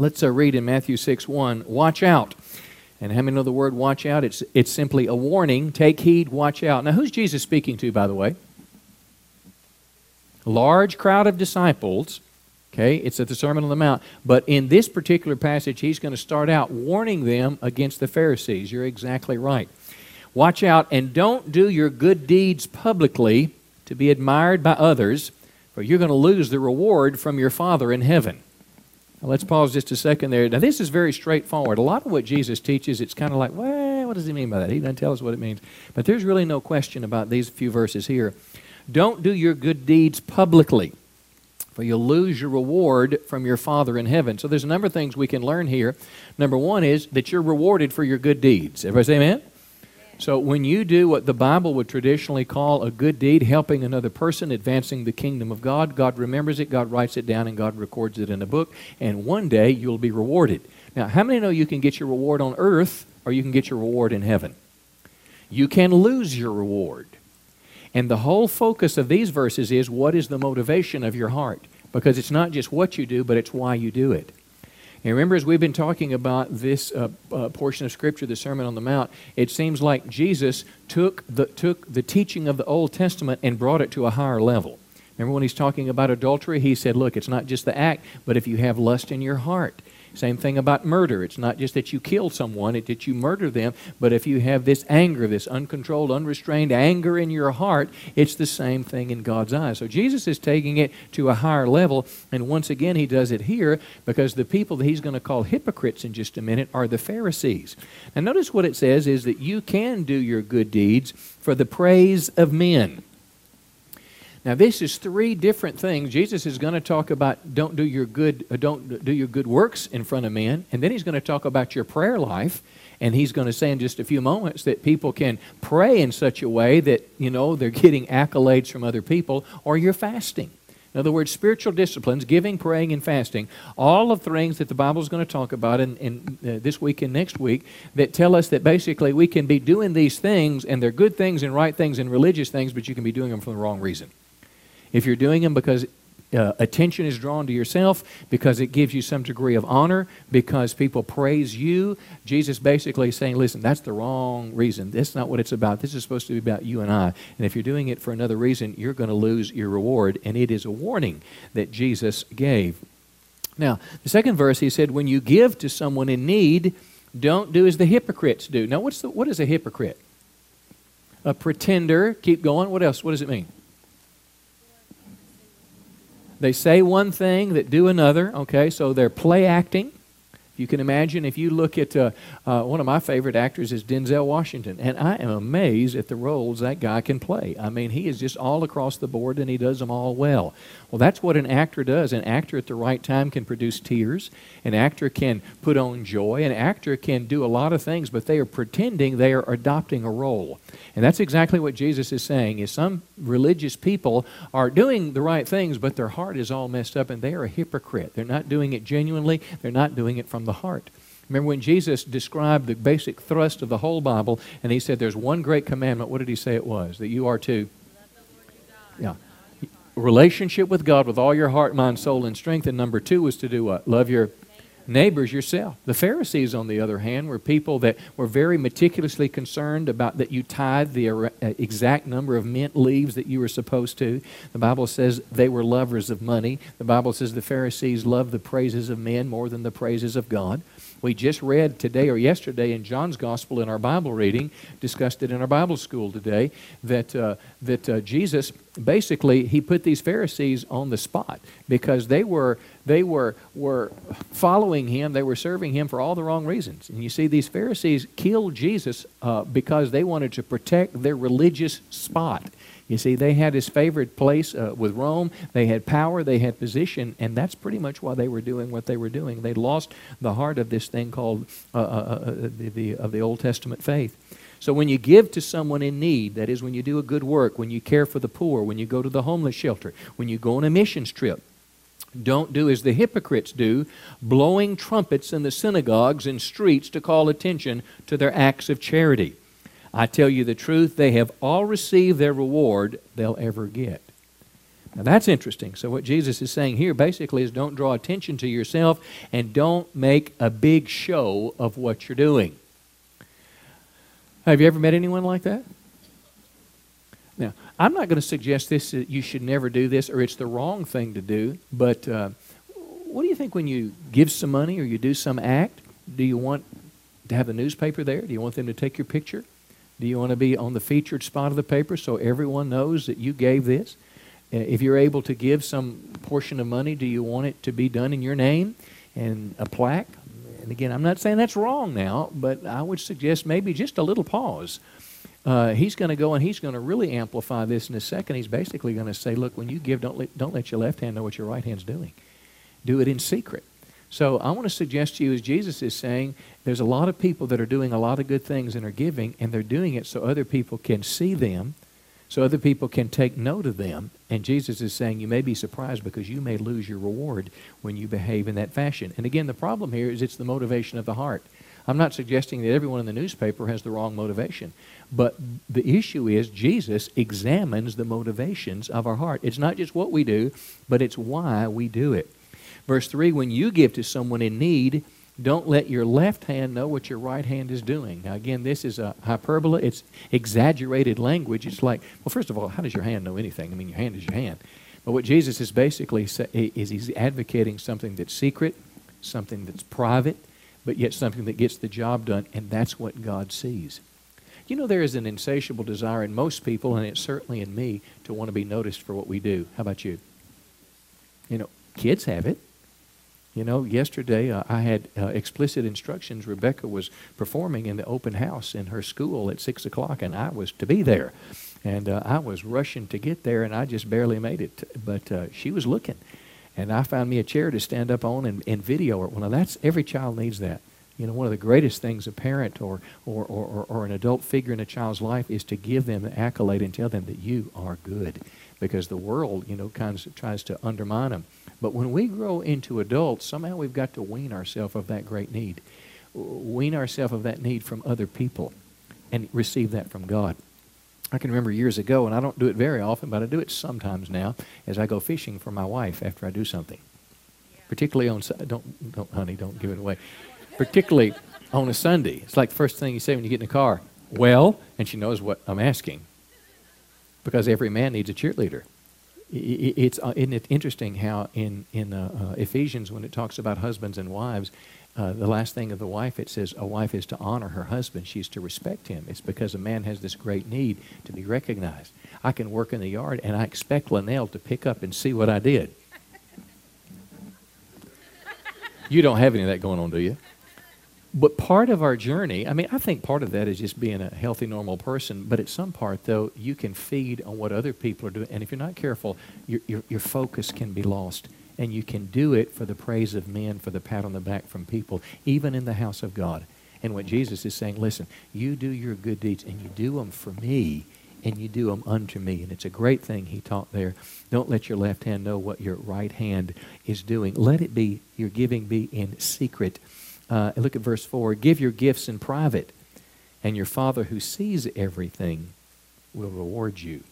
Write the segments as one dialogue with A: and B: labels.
A: Let's uh, read in Matthew 6 1. Watch out. And how many know the word watch out? It's, it's simply a warning. Take heed, watch out. Now, who's Jesus speaking to, by the way? Large crowd of disciples. Okay, it's at the Sermon on the Mount. But in this particular passage, he's going to start out warning them against the Pharisees. You're exactly right. Watch out and don't do your good deeds publicly to be admired by others, for you're going to lose the reward from your Father in heaven. Now, let's pause just a second there. Now, this is very straightforward. A lot of what Jesus teaches, it's kind of like, well, what does he mean by that? He doesn't tell us what it means. But there's really no question about these few verses here. Don't do your good deeds publicly for you'll lose your reward from your Father in heaven. So there's a number of things we can learn here. Number one is that you're rewarded for your good deeds. Everybody say amen? So when you do what the Bible would traditionally call a good deed, helping another person, advancing the kingdom of God, God remembers it, God writes it down, and God records it in a book, and one day you'll be rewarded. Now, how many know you can get your reward on earth or you can get your reward in heaven? You can lose your reward. And the whole focus of these verses is what is the motivation of your heart? Because it's not just what you do, but it's why you do it. And remember, as we've been talking about this uh, uh, portion of Scripture, the Sermon on the Mount, it seems like Jesus took the, took the teaching of the Old Testament and brought it to a higher level. Remember when he's talking about adultery, he said, Look, it's not just the act, but if you have lust in your heart, same thing about murder. It's not just that you kill someone, it's that you murder them, but if you have this anger, this uncontrolled, unrestrained anger in your heart, it's the same thing in God's eyes. So Jesus is taking it to a higher level, and once again, he does it here because the people that he's going to call hypocrites in just a minute are the Pharisees. Now, notice what it says is that you can do your good deeds for the praise of men. Now, this is three different things. Jesus is going to talk about don't do your good, uh, don't do your good works in front of men, and then he's going to talk about your prayer life, and he's going to say in just a few moments that people can pray in such a way that you know they're getting accolades from other people, or you're fasting. In other words, spiritual disciplines, giving, praying, and fasting, all of the things that the Bible is going to talk about in, in uh, this week and next week that tell us that basically we can be doing these things, and they're good things and right things and religious things, but you can be doing them for the wrong reason. If you're doing them because uh, attention is drawn to yourself, because it gives you some degree of honor, because people praise you, Jesus basically is saying, listen, that's the wrong reason. That's not what it's about. This is supposed to be about you and I. And if you're doing it for another reason, you're going to lose your reward. And it is a warning that Jesus gave. Now, the second verse, he said, when you give to someone in need, don't do as the hypocrites do. Now, what's the, what is a hypocrite? A pretender. Keep going. What else? What does it mean? They say one thing that do another, okay? So they're play acting. You can imagine if you look at uh, uh, one of my favorite actors is Denzel Washington, and I am amazed at the roles that guy can play. I mean, he is just all across the board, and he does them all well. Well, that's what an actor does. An actor at the right time can produce tears. An actor can put on joy. An actor can do a lot of things, but they are pretending they are adopting a role. And that's exactly what Jesus is saying. Is some religious people are doing the right things, but their heart is all messed up, and they are a hypocrite. They're not doing it genuinely. They're not doing it from the heart. Remember when Jesus described the basic thrust of the whole Bible, and he said there's one great commandment. What did he say it was? That you are to. Yeah. Relationship with God with all your heart, mind, soul, and strength. And number two was to do what? Love your neighbors yourself. The Pharisees, on the other hand, were people that were very meticulously concerned about that you tithe the uh, exact number of mint leaves that you were supposed to. The Bible says they were lovers of money. The Bible says the Pharisees loved the praises of men more than the praises of God. We just read today or yesterday in John's Gospel in our Bible reading, discussed it in our Bible school today, that, uh, that uh, Jesus basically he put these Pharisees on the spot because they were they were were following him, they were serving him for all the wrong reasons. And you see, these Pharisees killed Jesus uh, because they wanted to protect their religious spot. You see, they had his favorite place uh, with Rome. They had power, they had position, and that's pretty much why they were doing what they were doing. They lost the heart of this thing called uh, uh, uh, uh the, the, of the Old Testament faith. So when you give to someone in need, that is, when you do a good work, when you care for the poor, when you go to the homeless shelter, when you go on a missions trip, don't do as the hypocrites do, blowing trumpets in the synagogues and streets to call attention to their acts of charity. I tell you the truth, they have all received their reward they'll ever get. Now that's interesting. So, what Jesus is saying here basically is don't draw attention to yourself and don't make a big show of what you're doing. Have you ever met anyone like that? Now, I'm not going to suggest this that you should never do this or it's the wrong thing to do, but uh, what do you think when you give some money or you do some act? Do you want to have the newspaper there? Do you want them to take your picture? Do you want to be on the featured spot of the paper so everyone knows that you gave this? Uh, if you're able to give some portion of money, do you want it to be done in your name and a plaque? And again, I'm not saying that's wrong now, but I would suggest maybe just a little pause. Uh, he's going to go and he's going to really amplify this in a second. He's basically going to say, look, when you give, don't let, don't let your left hand know what your right hand's doing. Do it in secret. So I want to suggest to you, as Jesus is saying, there's a lot of people that are doing a lot of good things and are giving, and they're doing it so other people can see them, so other people can take note of them. And Jesus is saying you may be surprised because you may lose your reward when you behave in that fashion. And again, the problem here is it's the motivation of the heart. I'm not suggesting that everyone in the newspaper has the wrong motivation. But the issue is Jesus examines the motivations of our heart. It's not just what we do, but it's why we do it. Verse 3 When you give to someone in need, don't let your left hand know what your right hand is doing. Now, again, this is a hyperbole. It's exaggerated language. It's like, well, first of all, how does your hand know anything? I mean, your hand is your hand. But what Jesus is basically is he's advocating something that's secret, something that's private, but yet something that gets the job done, and that's what God sees. You know, there is an insatiable desire in most people, and it's certainly in me, to want to be noticed for what we do. How about you? You know, kids have it. You know, yesterday uh, I had uh, explicit instructions. Rebecca was performing in the open house in her school at 6 o'clock, and I was to be there. And uh, I was rushing to get there, and I just barely made it. But uh, she was looking. And I found me a chair to stand up on and, and video her. Well, now that's every child needs that. You know, one of the greatest things a parent or, or, or, or an adult figure in a child's life is to give them the accolade and tell them that you are good. Because the world, you know, kind of tries to undermine them. But when we grow into adults, somehow we've got to wean ourselves of that great need. Wean ourselves of that need from other people and receive that from God. I can remember years ago, and I don't do it very often, but I do it sometimes now as I go fishing for my wife after I do something. Particularly on don't don't honey, don't give it away. Particularly on a Sunday. It's like the first thing you say when you get in the car. Well, and she knows what I'm asking. Because every man needs a cheerleader it's uh, isn't it interesting how in in uh, uh, Ephesians when it talks about husbands and wives, uh, the last thing of the wife it says a wife is to honor her husband. She's to respect him. It's because a man has this great need to be recognized. I can work in the yard and I expect Linnell to pick up and see what I did. you don't have any of that going on, do you? But part of our journey, I mean, I think part of that is just being a healthy, normal person. But at some part, though, you can feed on what other people are doing. And if you're not careful, your, your, your focus can be lost. And you can do it for the praise of men, for the pat on the back from people, even in the house of God. And what Jesus is saying, listen, you do your good deeds and you do them for me and you do them unto me. And it's a great thing he taught there. Don't let your left hand know what your right hand is doing. Let it be, your giving be in secret uh, look at verse 4 Give your gifts in private, and your Father who sees everything will reward you.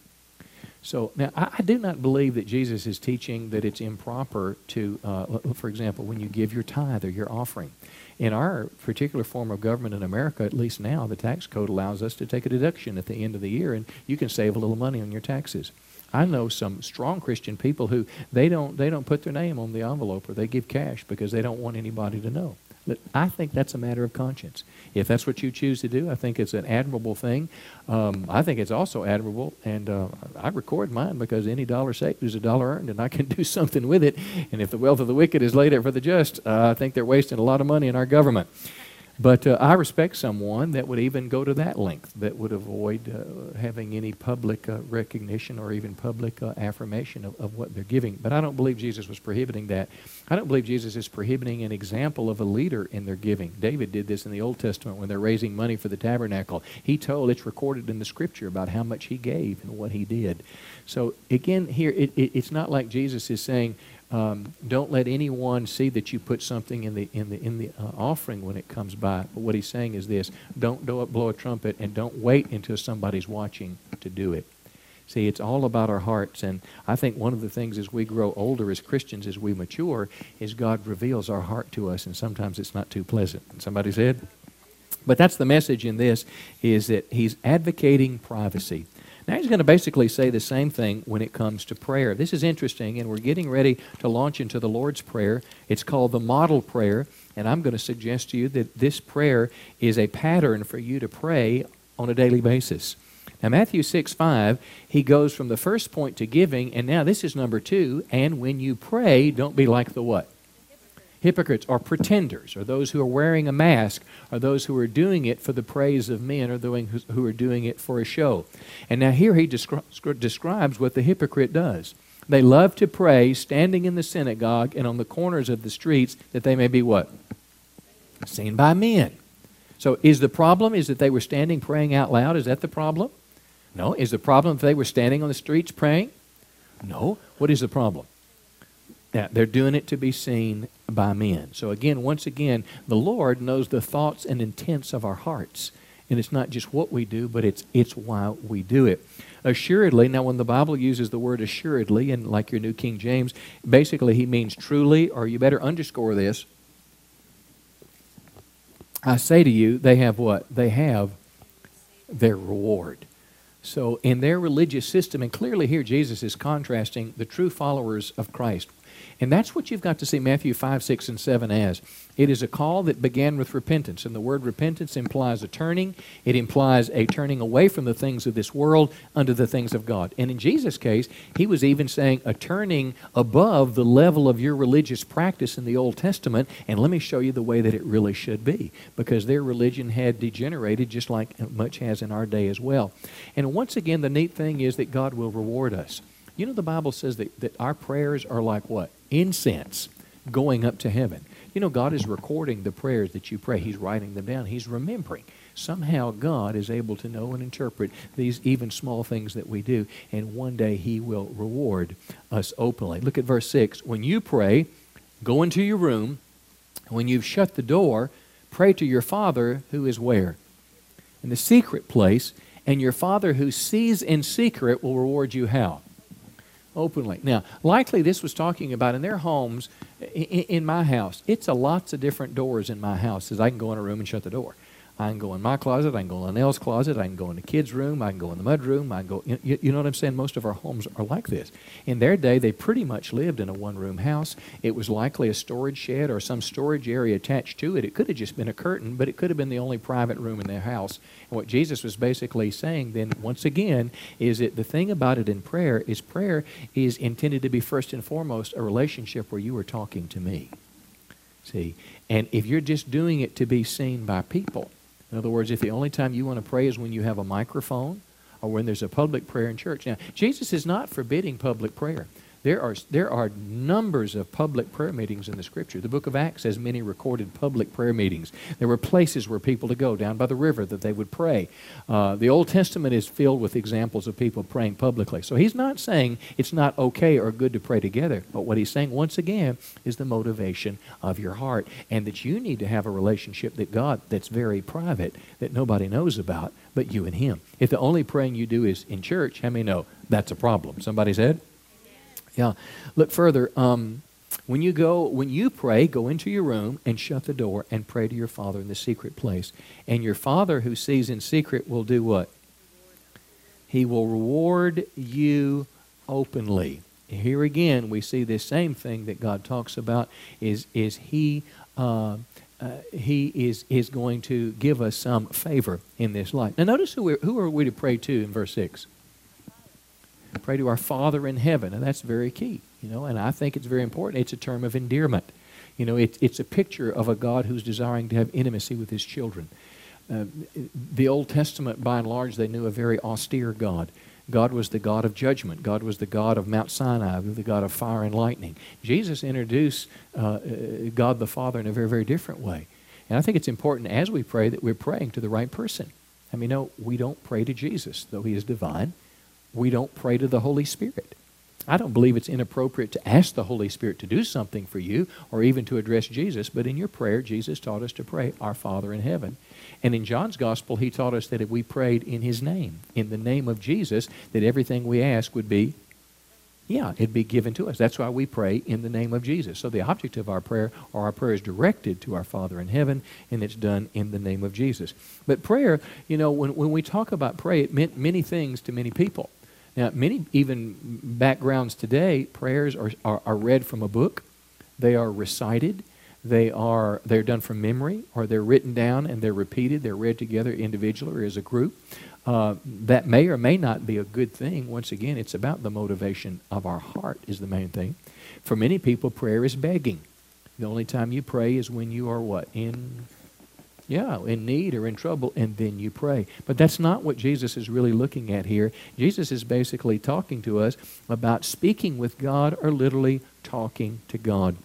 A: So now, I, I, do not believe that Jesus is teaching that it's improper to, uh, for example, when you give your tithe or your offering. In our particular form of government in America, at least now, the tax code allows us to take a deduction at the end of the year, and you can save a little money on your taxes. I know some strong Christian people who they don't they don't put their name on the envelope or they give cash because they don't want anybody to know. But I think that's a matter of conscience. If that's what you choose to do, I think it's an admirable thing. Um, I think it's also admirable, and uh, I record mine because any dollar saved is a dollar earned, and I can do something with it. And if the wealth of the wicked is laid up for the just, uh, I think they're wasting a lot of money in our government. But uh, I respect someone that would even go to that length, that would avoid uh, having any public uh, recognition or even public uh, affirmation of, of, what they're giving. But I don't believe Jesus was prohibiting that. I don't believe Jesus is prohibiting an example of a leader in their giving. David did this in the Old Testament when they're raising money for the tabernacle. He told, it's recorded in the scripture about how much he gave and what he did. So again, here, it, it, it's not like Jesus is saying, um, don't let anyone see that you put something in the in the in the uh, offering when it comes by. But what he's saying is this: don't blow a trumpet, and don't wait until somebody's watching to do it. See, it's all about our hearts. And I think one of the things as we grow older as Christians, as we mature, is God reveals our heart to us, and sometimes it's not too pleasant. Somebody said? But that's the message in this, is that he's advocating privacy. Now he's going to basically say the same thing when it comes to prayer. This is interesting, and we're getting ready to launch into the Lord's Prayer. It's called the Model Prayer, and I'm going to suggest to you that this prayer is a pattern for you to pray on a daily basis. Now, Matthew 6 5, he goes from the first point to giving, and now this is number two. And when you pray, don't be like the what? Hypocrites or pretenders, or those who are wearing a mask, or those who are doing it for the praise of men, or doing, who are doing it for a show. And now here he descri- describes what the hypocrite does. They love to pray standing in the synagogue and on the corners of the streets that they may be what? Seen by men. So is the problem is that they were standing praying out loud? Is that the problem? No. Is the problem if they were standing on the streets praying? No. What is the problem? Yeah, they're doing it to be seen by men. So again, once again, the Lord knows the thoughts and intents of our hearts. And it's not just what we do, but it's it's why we do it. Assuredly, now when the Bible uses the word assuredly, and like your New King James, basically he means truly, or you better underscore this. I say to you, they have what? They have their reward. So, in their religious system, and clearly here Jesus is contrasting the true followers of Christ and that's what you've got to see Matthew 5, 6, and 7 as. It is a call that began with repentance. And the word repentance implies a turning, it implies a turning away from the things of this world unto the things of God. And in Jesus' case, he was even saying a turning above the level of your religious practice in the Old Testament. And let me show you the way that it really should be. Because their religion had degenerated just like much has in our day as well. And once again, the neat thing is that God will reward us. You know, the Bible says that, that our prayers are like what? Incense going up to heaven. You know, God is recording the prayers that you pray. He's writing them down. He's remembering. Somehow God is able to know and interpret these even small things that we do, and one day He will reward us openly. Look at verse 6. When you pray, go into your room. When you've shut the door, pray to your Father who is where? In the secret place, and your Father who sees in secret will reward you how? Openly. Now, likely this was talking about in their homes, in, in my house. It's a lots of different doors in my house. As I can go in a room and shut the door. I can go in my closet. I can go in Nell's closet. I can go in the kids' room. I can go in the mud room. I can go. You, you, know what I'm saying? Most of our homes are like this. In their day, they pretty much lived in a one-room house. It was likely a storage shed or some storage area attached to it. It could have just been a curtain, but it could have been the only private room in their house. And what Jesus was basically saying then, once again, is that the thing about it in prayer is prayer is intended to be first and foremost a relationship where you are talking to me. See, and if you're just doing it to be seen by people in other words, if the only time you want to pray is when you have a microphone or when there's a public prayer in church. Now, Jesus is not forbidding public prayer. There are, there are numbers of public prayer meetings in the Scripture. The book of Acts has many recorded public prayer meetings. There were places where people to go down by the river that they would pray. Uh, the Old Testament is filled with examples of people praying publicly. So he's not saying it's not okay or good to pray together. But what he's saying, once again, is the motivation of your heart and that you need to have a relationship that God that's very private that nobody knows about but you and him. If the only praying you do is in church, how many know that's a problem? Somebody said? Yeah. Look further. Um, when you go, when you pray, go into your room and shut the door and pray to your Father in the secret place. And your Father who sees in secret will do what? He will reward you openly. Here again, we see this same thing that God talks about is, is He. Uh, uh, he is, is going to give us some favor in this life. Now, notice who, who are we to pray to in verse 6? Pray to our Father in heaven, and that's very key. You know, and I think it's very important. It's a term of endearment. You know, it, it's a picture of a God who's desiring to have intimacy with his children. Uh, the Old Testament, by and large, they knew a very austere God. God was the God of judgment. God was the God of Mount Sinai, the God of fire and lightning. Jesus introduced uh, uh God the Father in a very, very different way. And I think it's important as we pray that we're praying to the right person. I mean, no, we don't pray to Jesus, though he is divine we don't pray to the Holy Spirit. I don't believe it's inappropriate to ask the Holy Spirit to do something for you or even to address Jesus, but in your prayer, Jesus taught us to pray, Our Father in heaven. And in John's Gospel, he taught us that if we prayed in his name, in the name of Jesus, that everything we ask would be yeah, it'd be given to us. That's why we pray in the name of Jesus. So the object of our prayer or our prayer is directed to our Father in heaven, and it's done in the name of Jesus. But prayer, you know, when, when we talk about pray, it meant many things to many people. Now, many even backgrounds today, prayers are, are, are read from a book. They are recited. They are they're done from memory, or they're written down and they're repeated. They're read together individually or as a group. Uh, that may or may not be a good thing. Once again, it's about the motivation of our heart is the main thing. For many people, prayer is begging. The only time you pray is when you are what in yeah, in need or in trouble, and then you pray. But that's not what Jesus is really looking at here. Jesus is basically talking to us about speaking with God or literally talking to God.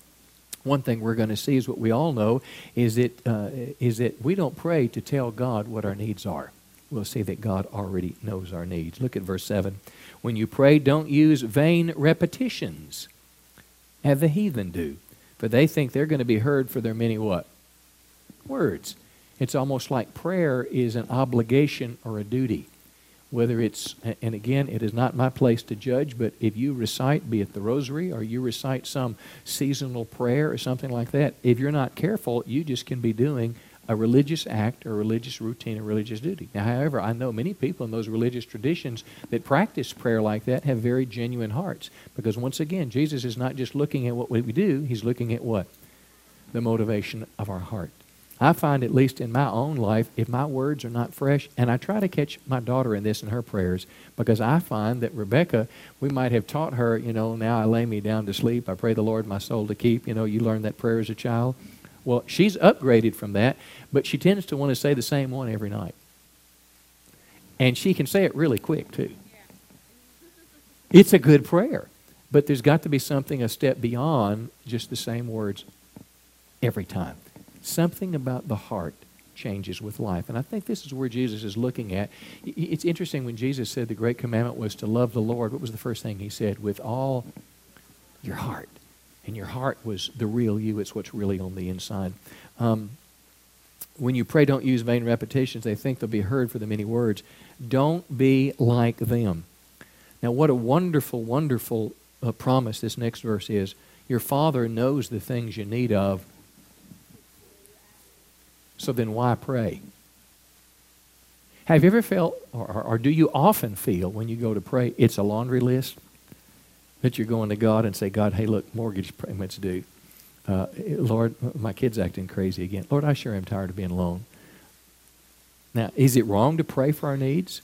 A: One thing we're going to see is what we all know is that, uh, is that we don't pray to tell God what our needs are we'll see that God already knows our needs. Look at verse 7. When you pray, don't use vain repetitions, as the heathen do, for they think they're going to be heard for their many what? Words. It's almost like prayer is an obligation or a duty. Whether it's, and again, it is not my place to judge, but if you recite, be it the rosary or you recite some seasonal prayer or something like that, if you're not careful, you just can be doing a religious act or religious routine or religious duty. Now, however, I know many people in those religious traditions that practice prayer like that have very genuine hearts. Because once again, Jesus is not just looking at what we do, he's looking at what? The motivation of our heart. I find, at least in my own life, if my words are not fresh, and I try to catch my daughter in this in her prayers, because I find that Rebecca, we might have taught her, you know, now I lay me down to sleep, I pray the Lord my soul to keep. You know, you learned that prayer as a child. Well, she's upgraded from that, but she tends to want to say the same one every night. And she can say it really quick, too. It's a good prayer, but there's got to be something a step beyond just the same words every time. Something about the heart changes with life. And I think this is where Jesus is looking at. It's interesting when Jesus said the great commandment was to love the Lord. What was the first thing he said? With all your heart and your heart was the real you. It's what's really on the inside. Um, when you pray, don't use vain repetitions. They think they'll be heard for the many words. Don't be like them. Now, what a wonderful, wonderful uh, promise this next verse is. Your Father knows the things you need of. So then why pray? Have you ever felt, or, or do you often feel when you go to pray, it's a laundry list? that you're going to God and say, God, hey, look, mortgage payments due. Uh, Lord, my kid's acting crazy again. Lord, I sure am tired of being alone. Now, is it wrong to pray for our needs?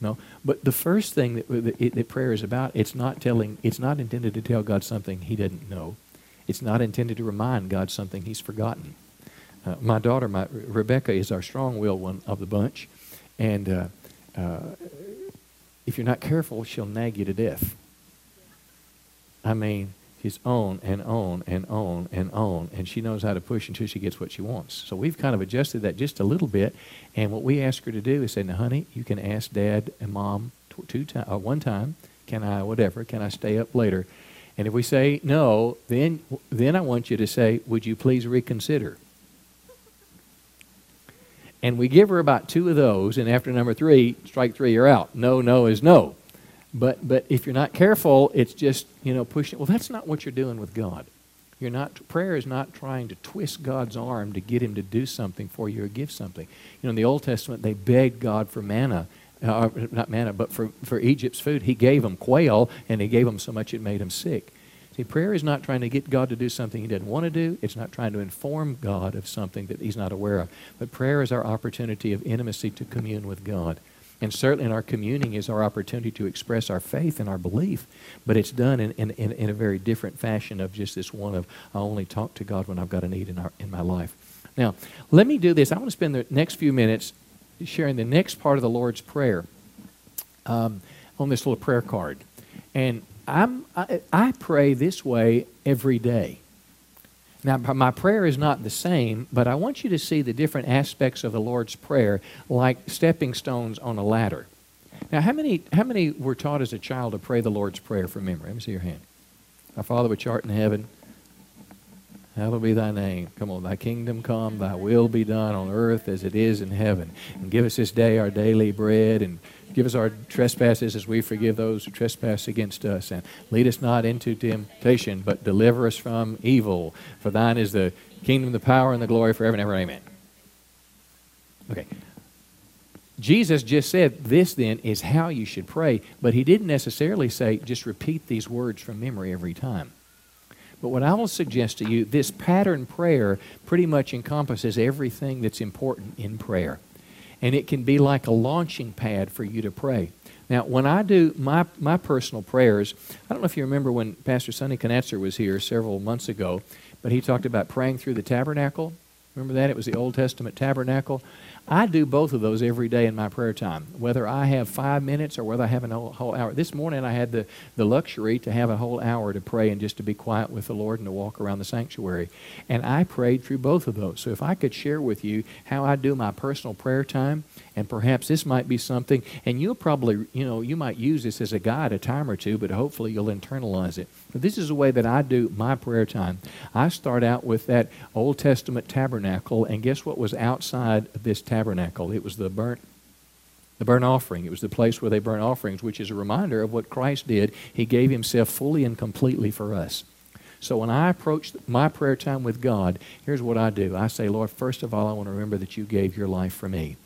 A: No. But the first thing that, that, that prayer is about, it's not telling, it's not intended to tell God something he didn't know. It's not intended to remind God something he's forgotten. Uh, my daughter, my Rebecca, is our strong-willed one of the bunch, and uh, uh, if you're not careful, she'll nag you to death. I mean, she's on and on and on and on, and she knows how to push until she gets what she wants. So we've kind of adjusted that just a little bit, and what we ask her to do is say, "Now, honey, you can ask Dad and Mom two time, uh, one time, can I, whatever, can I stay up later?" And if we say no, then then I want you to say, "Would you please reconsider?" And we give her about two of those, and after number three, strike three, you're out. No, no is no. But, but if you're not careful, it's just, you know, pushing. Well, that's not what you're doing with God. You're not, prayer is not trying to twist God's arm to get him to do something for you or give something. You know, in the Old Testament, they begged God for manna. Uh, not manna, but for, for Egypt's food. He gave them quail, and he gave them so much it made them sick. See, prayer is not trying to get God to do something he doesn't want to do. It's not trying to inform God of something that he's not aware of. But prayer is our opportunity of intimacy to commune with God. And certainly in our communing is our opportunity to express our faith and our belief, but it's done in, in, in, a very different fashion of just this one of I only talk to God when I've got a need in, our, in my life. Now, let me do this. I want to spend the next few minutes sharing the next part of the Lord's Prayer um, on this little prayer card. And I'm, I, I pray this way every day. Now, my prayer is not the same, but I want you to see the different aspects of the Lord's Prayer like stepping stones on a ladder. Now, how many, how many were taught as a child to pray the Lord's Prayer from memory? Let me see your hand. Our Father which art in heaven, hallowed be thy name. Come on, thy kingdom come, thy will be done on earth as it is in heaven. And give us this day our daily bread, and give us our trespasses as we forgive those who trespass against us. And lead us not into temptation, but deliver us from evil. For thine is the kingdom, the power, and the glory forever and ever. Amen. Okay. Jesus just said this then is how you should pray, but he didn't necessarily say just repeat these words from memory every time. But what I will suggest to you, this pattern prayer pretty much encompasses everything that's important in prayer. And it can be like a launching pad for you to pray. Now, when I do my, my personal prayers, I don't know if you remember when Pastor Sonny Knatzer was here several months ago, but he talked about praying through the tabernacle. Remember that? It was the Old Testament tabernacle. I do both of those every day in my prayer time, whether I have five minutes or whether I have a whole, whole hour. This morning I had the, the luxury to have a whole hour to pray and just to be quiet with the Lord and to walk around the sanctuary. And I prayed through both of those. So if I could share with you how I do my personal prayer time, and perhaps this might be something, and you'll probably, you know, you might use this as a guide a time or two, but hopefully you'll internalize it. But this is the way that I do my prayer time. I start out with that Old Testament tabernacle, and guess what was outside this tabernacle? It was the burnt the burnt offering. It was the place where they burnt offerings, which is a reminder of what Christ did. He gave himself fully and completely for us. So when I approach my prayer time with God, here's what I do. I say, Lord, first of all, I want to remember that you gave your life for me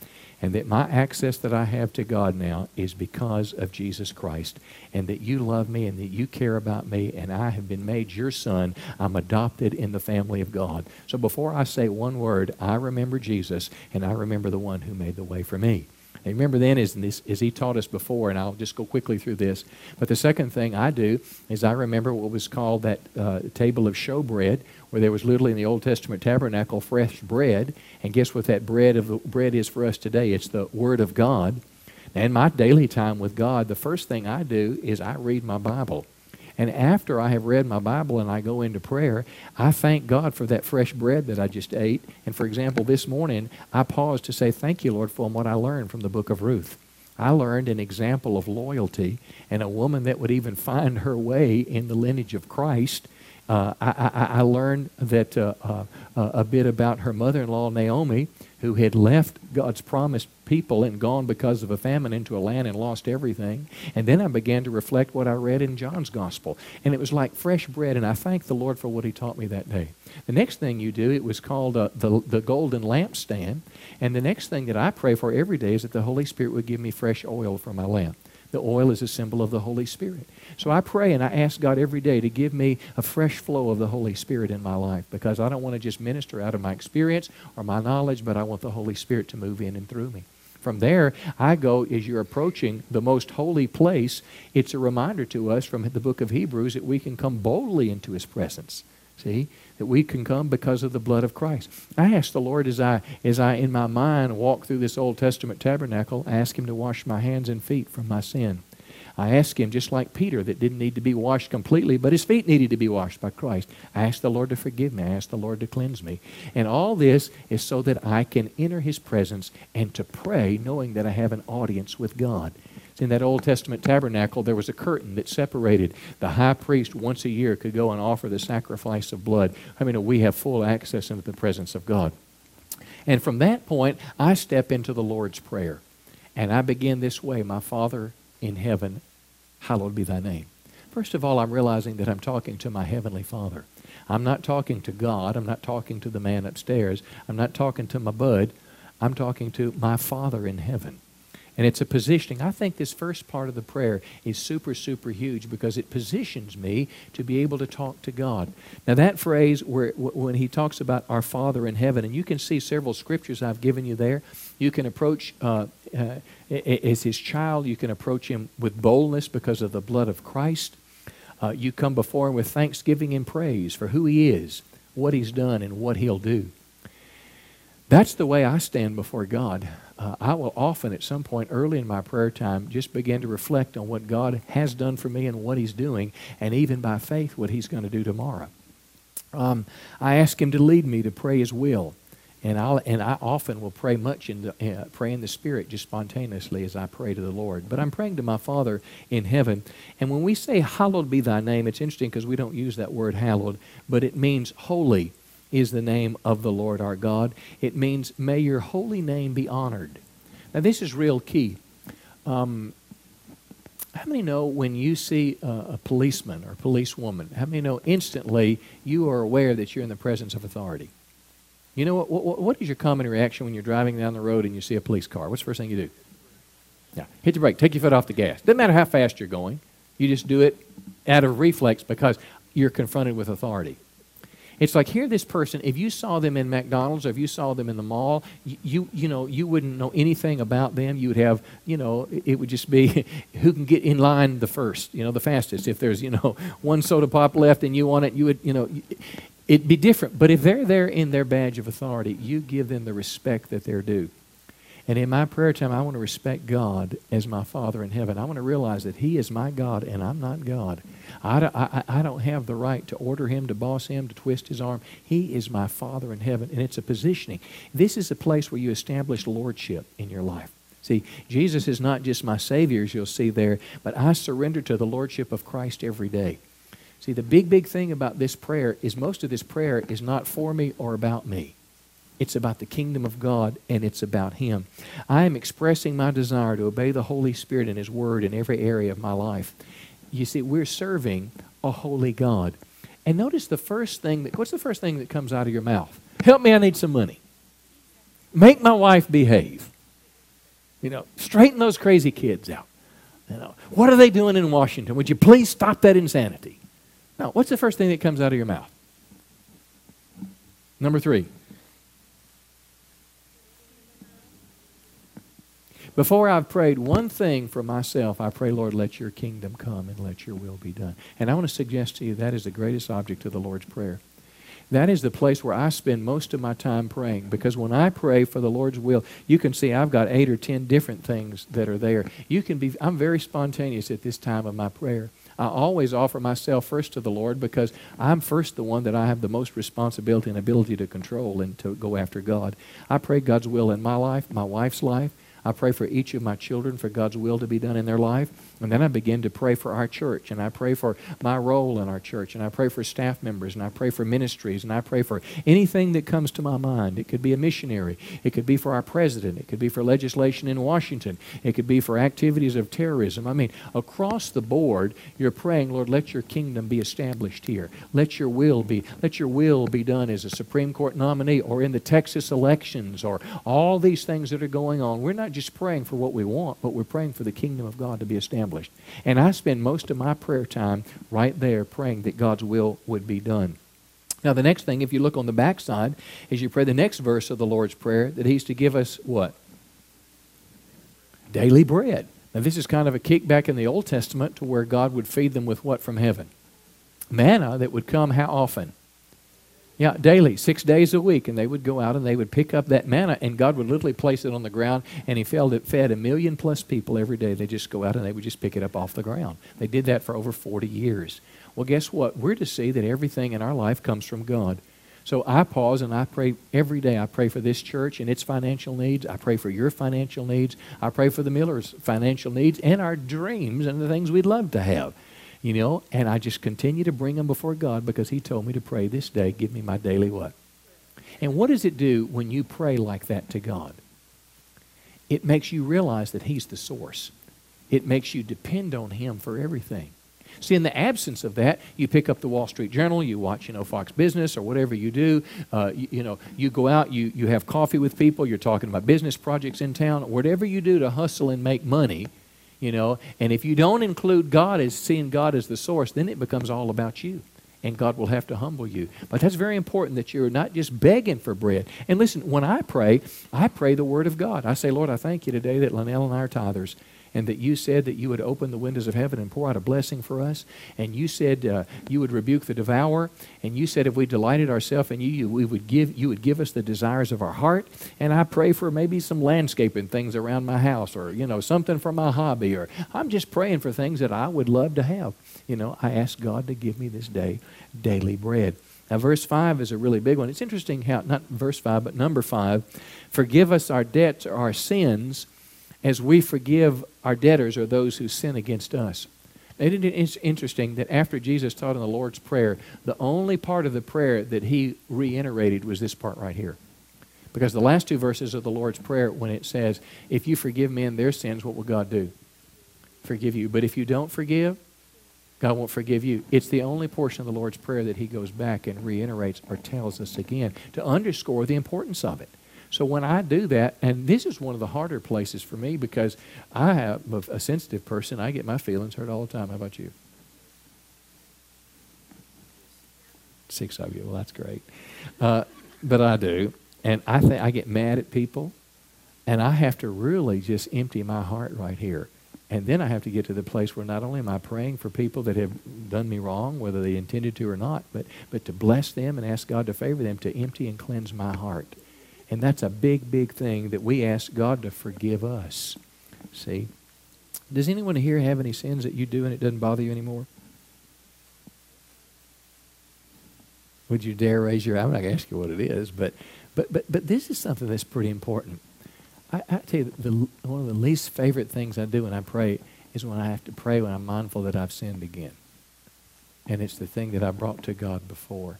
A: and that my access that I have to God now is because of Jesus Christ, and that you love me and that you care about me, and I have been made your son. I'm adopted in the family of God. So before I say one word, I remember Jesus, and I remember the one who made the way for me. And remember then, as, this, as he taught us before, and I'll just go quickly through this. But the second thing I do is I remember what was called that uh, table of showbread, where there was literally in the Old Testament tabernacle fresh bread. And guess what that bread of the bread is for us today? It's the Word of God. And my daily time with God, the first thing I do is I read my Bible. And after I have read my Bible and I go into prayer, I thank God for that fresh bread that I just ate. And for example, this morning, I paused to say, Thank you, Lord, for what I learned from the book of Ruth. I learned an example of loyalty and a woman that would even find her way in the lineage of Christ. Uh, I, I, I, learned that uh, uh, a bit about her mother-in-law Naomi, who had left God's promised people and gone because of a famine into a land and lost everything. And then I began to reflect what I read in John's gospel. And it was like fresh bread, and I thank the Lord for what he taught me that day. The next thing you do, it was called uh, the, the golden lampstand. And the next thing that I pray for every day is that the Holy Spirit would give me fresh oil for my lamp. The oil is a symbol of the Holy Spirit. So I pray and I ask God every day to give me a fresh flow of the Holy Spirit in my life because I don't want to just minister out of my experience or my knowledge, but I want the Holy Spirit to move in and through me. From there, I go as you're approaching the most holy place. It's a reminder to us from the book of Hebrews that we can come boldly into his presence. See? That we can come because of the blood of Christ. I ask the Lord as I as I in my mind walk through this Old Testament tabernacle, ask him to wash my hands and feet from my sin. I ask him, just like Peter, that didn't need to be washed completely, but his feet needed to be washed by Christ. I ask the Lord to forgive me. I ask the Lord to cleanse me. And all this is so that I can enter his presence and to pray knowing that I have an audience with God. In that Old Testament tabernacle, there was a curtain that separated. The high priest once a year could go and offer the sacrifice of blood. I mean, we have full access into the presence of God. And from that point, I step into the Lord's Prayer. And I begin this way My Father in heaven, hallowed be thy name. First of all, I'm realizing that I'm talking to my Heavenly Father. I'm not talking to God. I'm not talking to the man upstairs. I'm not talking to my bud. I'm talking to my Father in heaven. And it's a positioning. I think this first part of the prayer is super, super huge because it positions me to be able to talk to God. Now, that phrase where when he talks about our Father in heaven, and you can see several scriptures I've given you there. You can approach uh, uh, as his child, you can approach him with boldness because of the blood of Christ. Uh, you come before him with thanksgiving and praise for who he is, what he's done, and what he'll do. That's the way I stand before God uh, I will often, at some point early in my prayer time, just begin to reflect on what God has done for me and what He's doing, and even by faith, what He's going to do tomorrow. Um, I ask Him to lead me to pray His will. And, I'll, and I often will pray much in the, uh, pray in the Spirit just spontaneously as I pray to the Lord. But I'm praying to my Father in heaven. And when we say, Hallowed be thy name, it's interesting because we don't use that word hallowed, but it means holy is the name of the Lord our God. It means, May your holy name be honored. Now, this is real key. Um, how many know when you see a, a policeman or a policewoman, how many know instantly you are aware that you're in the presence of authority? You know what, what, what is your common reaction when you're driving down the road and you see a police car? What's the first thing you do? Yeah, hit the brake, take your foot off the gas. Doesn't matter how fast you're going. You just do it out of reflex because you're confronted with authority. It's like here, this person. If you saw them in McDonald's or if you saw them in the mall, you you know you wouldn't know anything about them. You would have you know it would just be who can get in line the first, you know, the fastest. If there's you know one soda pop left and you want it, you would you know it'd be different. But if they're there in their badge of authority, you give them the respect that they're due. And in my prayer time, I want to respect God as my Father in heaven. I want to realize that He is my God and I'm not God. I I, I don't have the right to order Him, to boss Him, to twist His arm. He is my Father in heaven, and it's a positioning. This is a place where you establish lordship in your life. See, Jesus is not just my Savior, as you'll see there, but I surrender to the Lordship of Christ every day. See, the big, big thing about this prayer is most of this prayer is not for me or about me. It's about the kingdom of God and it's about Him. I am expressing my desire to obey the Holy Spirit and His Word in every area of my life. You see, we're serving a holy God. And notice the first thing that, what's the first thing that comes out of your mouth? Help me, I need some money. Make my wife behave. You know, straighten those crazy kids out. You know, what are they doing in Washington? Would you please stop that insanity? Now, what's the first thing that comes out of your mouth? Number three, Before I've prayed one thing for myself, I pray, Lord, let your kingdom come and let your will be done. And I want to suggest to you that is the greatest object of the Lord's Prayer. That is the place where I spend most of my time praying because when I pray for the Lord's will, you can see I've got eight or ten different things that are there. You can be I'm very spontaneous at this time of my prayer. I always offer myself first to the Lord because I'm first the one that I have the most responsibility and ability to control and to go after God. I pray God's will in my life, my wife's life, I pray for each of my children for God's will to be done in their life. And then I begin to pray for our church, and I pray for my role in our church, and I pray for staff members, and I pray for ministries, and I pray for anything that comes to my mind. It could be a missionary, it could be for our president, it could be for legislation in Washington, it could be for activities of terrorism. I mean, across the board, you're praying, Lord, let your kingdom be established here. Let your will be, let your will be done as a Supreme Court nominee or in the Texas elections or all these things that are going on. We're not just praying for what we want, but we're praying for the kingdom of God to be established. And I spend most of my prayer time right there praying that God's will would be done. Now, the next thing, if you look on the backside, is you pray the next verse of the Lord's Prayer that He's to give us what? Daily bread. Now, this is kind of a kickback in the Old Testament to where God would feed them with what from heaven? Manna that would come how often? Yeah, daily, six days a week. And they would go out and they would pick up that manna, and God would literally place it on the ground, and He fed, it, fed a million plus people every day. They just go out and they would just pick it up off the ground. They did that for over 40 years. Well, guess what? We're to see that everything in our life comes from God. So I pause and I pray every day. I pray for this church and its financial needs. I pray for your financial needs. I pray for the Millers' financial needs and our dreams and the things we'd love to have. You know, and I just continue to bring them before God because He told me to pray this day, give me my daily what? And what does it do when you pray like that to God? It makes you realize that He's the source. It makes you depend on Him for everything. See, in the absence of that, you pick up the Wall Street Journal, you watch, you know, Fox Business or whatever you do. Uh, you, you, know, you go out, you, you have coffee with people, you're talking about business projects in town, whatever you do to hustle and make money, you know. And if you don't include God as seeing God as the source, then it becomes all about you. And God will have to humble you. But that's very important that you're not just begging for bread. And listen, when I pray, I pray the Word of God. I say, Lord, I thank you today that Linnell and I are tithers and that you said that you would open the windows of heaven and pour out a blessing for us. And you said uh, you would rebuke the devourer. And you said if we delighted ourselves in you, you, we would give, you would give us the desires of our heart. And I pray for maybe some landscaping things around my house or, you know, something for my hobby. Or I'm just praying for things that I would love to have. You know, I ask God to give me this day daily bread. Now, verse 5 is a really big one. It's interesting how, not verse 5, but number 5, forgive us our debts or our sins as we forgive our debtors or those who sin against us. Isn't it interesting that after Jesus taught in the Lord's Prayer, the only part of the prayer that he reiterated was this part right here? Because the last two verses of the Lord's Prayer, when it says, If you forgive men their sins, what will God do? Forgive you. But if you don't forgive, God won't forgive you. It's the only portion of the Lord's Prayer that he goes back and reiterates or tells us again to underscore the importance of it. So when I do that, and this is one of the harder places for me because I am a sensitive person. I get my feelings hurt all the time. How about you? Six of you. Well, that's great. Uh, but I do. And I think I get mad at people. And I have to really just empty my heart right here. And then I have to get to the place where not only am I praying for people that have done me wrong, whether they intended to or not, but, but to bless them and ask God to favor them, to empty and cleanse my heart. And that's a big, big thing that we ask God to forgive us. See? Does anyone here have any sins that you do and it doesn't bother you anymore? Would you dare raise your I'm not going to ask you what it is, but, but, but, but this is something that's pretty important. I, I tell you, the, one of the least favorite things I do when I pray is when I have to pray when I'm mindful that I've sinned again. And it's the thing that I brought to God before.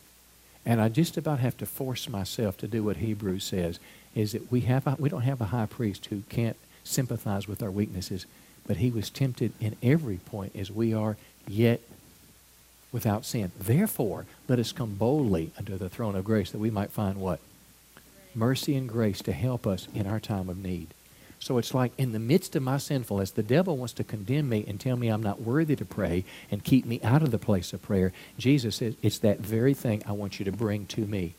A: And I just about have to force myself to do what Hebrews says, is that we, have a, we don't have a high priest who can't sympathize with our weaknesses, but he was tempted in every point as we are, yet without sin. Therefore, let us come boldly unto the throne of grace that we might find what? mercy and grace to help us in our time of need. So it's like in the midst of my sinfulness, the devil wants to condemn me and tell me I'm not worthy to pray and keep me out of the place of prayer. Jesus says, it's that very thing I want you to bring to me.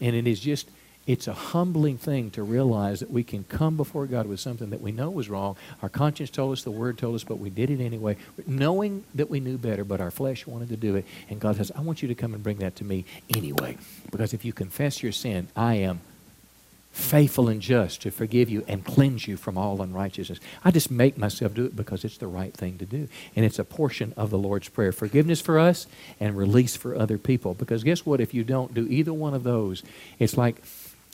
A: And it is just, it's a humbling thing to realize that we can come before God with something that we know was wrong. Our conscience told us, the Word told us, but we did it anyway, knowing that we knew better, but our flesh wanted to do it. And God says, I want you to come and bring that to me anyway. Because if you confess your sin, I am faithful and just to forgive you and cleanse you from all unrighteousness. I just make myself do it because it's the right thing to do. And it's a portion of the Lord's Prayer forgiveness for us and release for other people. Because guess what? If you don't do either one of those, it's like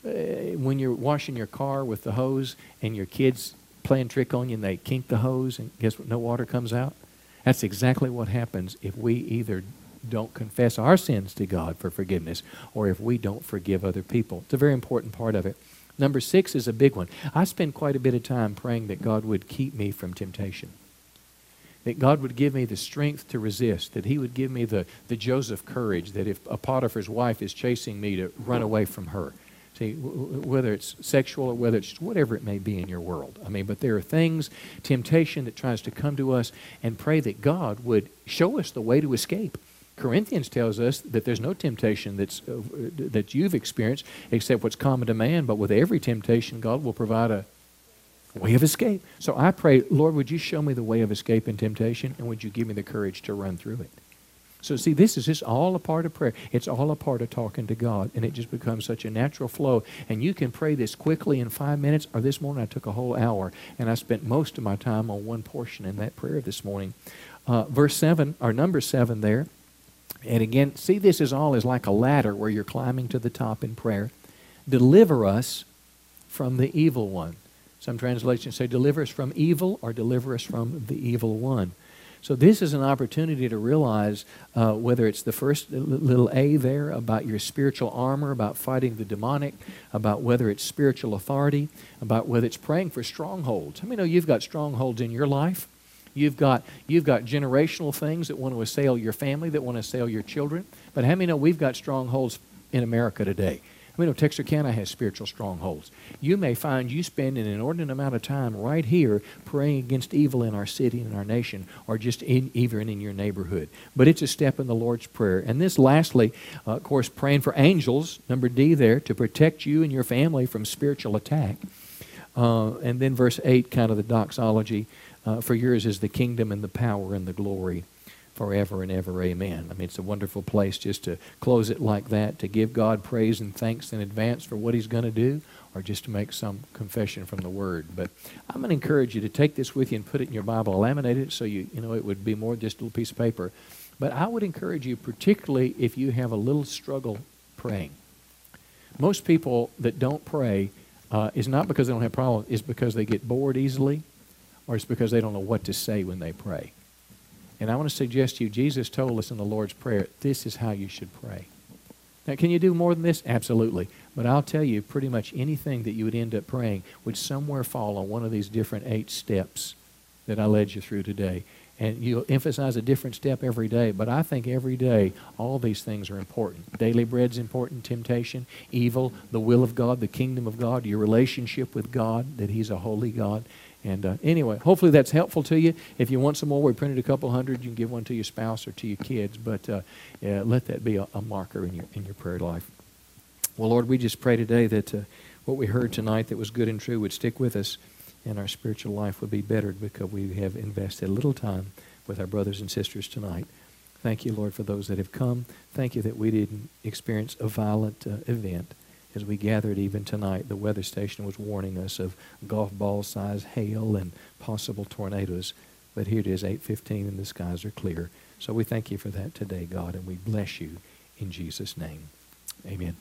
A: uh, when you're washing your car with the hose and your kids playing trick on you and they kink the hose and guess what? No water comes out. That's exactly what happens if we either don't confess our sins to God for forgiveness or if we don't forgive other people. It's a very important part of it. Number six is a big one. I spend quite a bit of time praying that God would keep me from temptation. That God would give me the strength to resist, that He would give me the, the Joseph courage, that if a Potiphar's wife is chasing me, to run away from her. See, whether it's sexual or whether it's whatever it may be in your world. I mean, but there are things, temptation that tries to come to us, and pray that God would show us the way to escape. Corinthians tells us that there's no temptation that's, uh, that you've experienced except what's common to man, but with every temptation, God will provide a way of escape. So I pray, Lord, would you show me the way of escape in temptation, and would you give me the courage to run through it? So, see, this is just all a part of prayer. It's all a part of talking to God, and it just becomes such a natural flow. And you can pray this quickly in five minutes, or this morning I took a whole hour, and I spent most of my time on one portion in that prayer this morning. Uh, verse 7, or number 7 there, and again, see this is all as like a ladder where you're climbing to the top in prayer. Deliver us from the evil one. Some translations say deliver us from evil or deliver us from the evil one. So this is an opportunity to realize uh, whether it's the first little A there about your spiritual armor, about fighting the demonic, about whether it's spiritual authority, about whether it's praying for strongholds. I mean, know you've got strongholds in your life? You've got, you've got generational things that want to assail your family, that want to assail your children. But how many know we've got strongholds in America today? I mean, Texarkana has spiritual strongholds. You may find you spend an inordinate amount of time right here praying against evil in our city and our nation, or just in, even in your neighborhood. But it's a step in the Lord's Prayer. And this, lastly, uh, of course, praying for angels, number D there, to protect you and your family from spiritual attack. Uh, and then verse 8, kind of the doxology. Uh, for yours is the kingdom and the power and the glory forever and ever. Amen. I mean, it's a wonderful place just to close it like that, to give God praise and thanks in advance for what He's going to do, or just to make some confession from the Word. But I'm going to encourage you to take this with you and put it in your Bible, laminate it so you, you know it would be more just a little piece of paper. But I would encourage you, particularly if you have a little struggle praying. Most people that don't pray uh, is not because they don't have problems, it's because they get bored easily or it's because they don't know what to say when they pray. And I want to suggest to you, Jesus told us in the Lord's Prayer, this is how you should pray. Now, can you do more than this? Absolutely. But I'll tell you, pretty much anything that you would end up praying would somewhere fall on one of these different eight steps that I led you through today. And you'll emphasize a different step every day, but I think every day all these things are important. Daily bread's important, temptation, evil, the will of God, the kingdom of God, your relationship with God, that He's a holy God. And uh, anyway, hopefully that's helpful to you. If you want some more, we printed a couple hundred. You can give one to your spouse or to your kids, but uh, yeah, let that be a, a, marker in your in your prayer life. Well, Lord, we just pray today that uh, what we heard tonight that was good and true would stick with us, and our spiritual life would be bettered because we have invested a little time with our brothers and sisters tonight. Thank you, Lord, for those that have come. Thank you that we didn't experience a violent uh, event as we gathered even tonight, the weather station was warning us of golf ball size hail and possible tornadoes. But here it is, 8:15, and the skies are clear. So we thank you for that today, God, and we bless you in Jesus' name. Amen.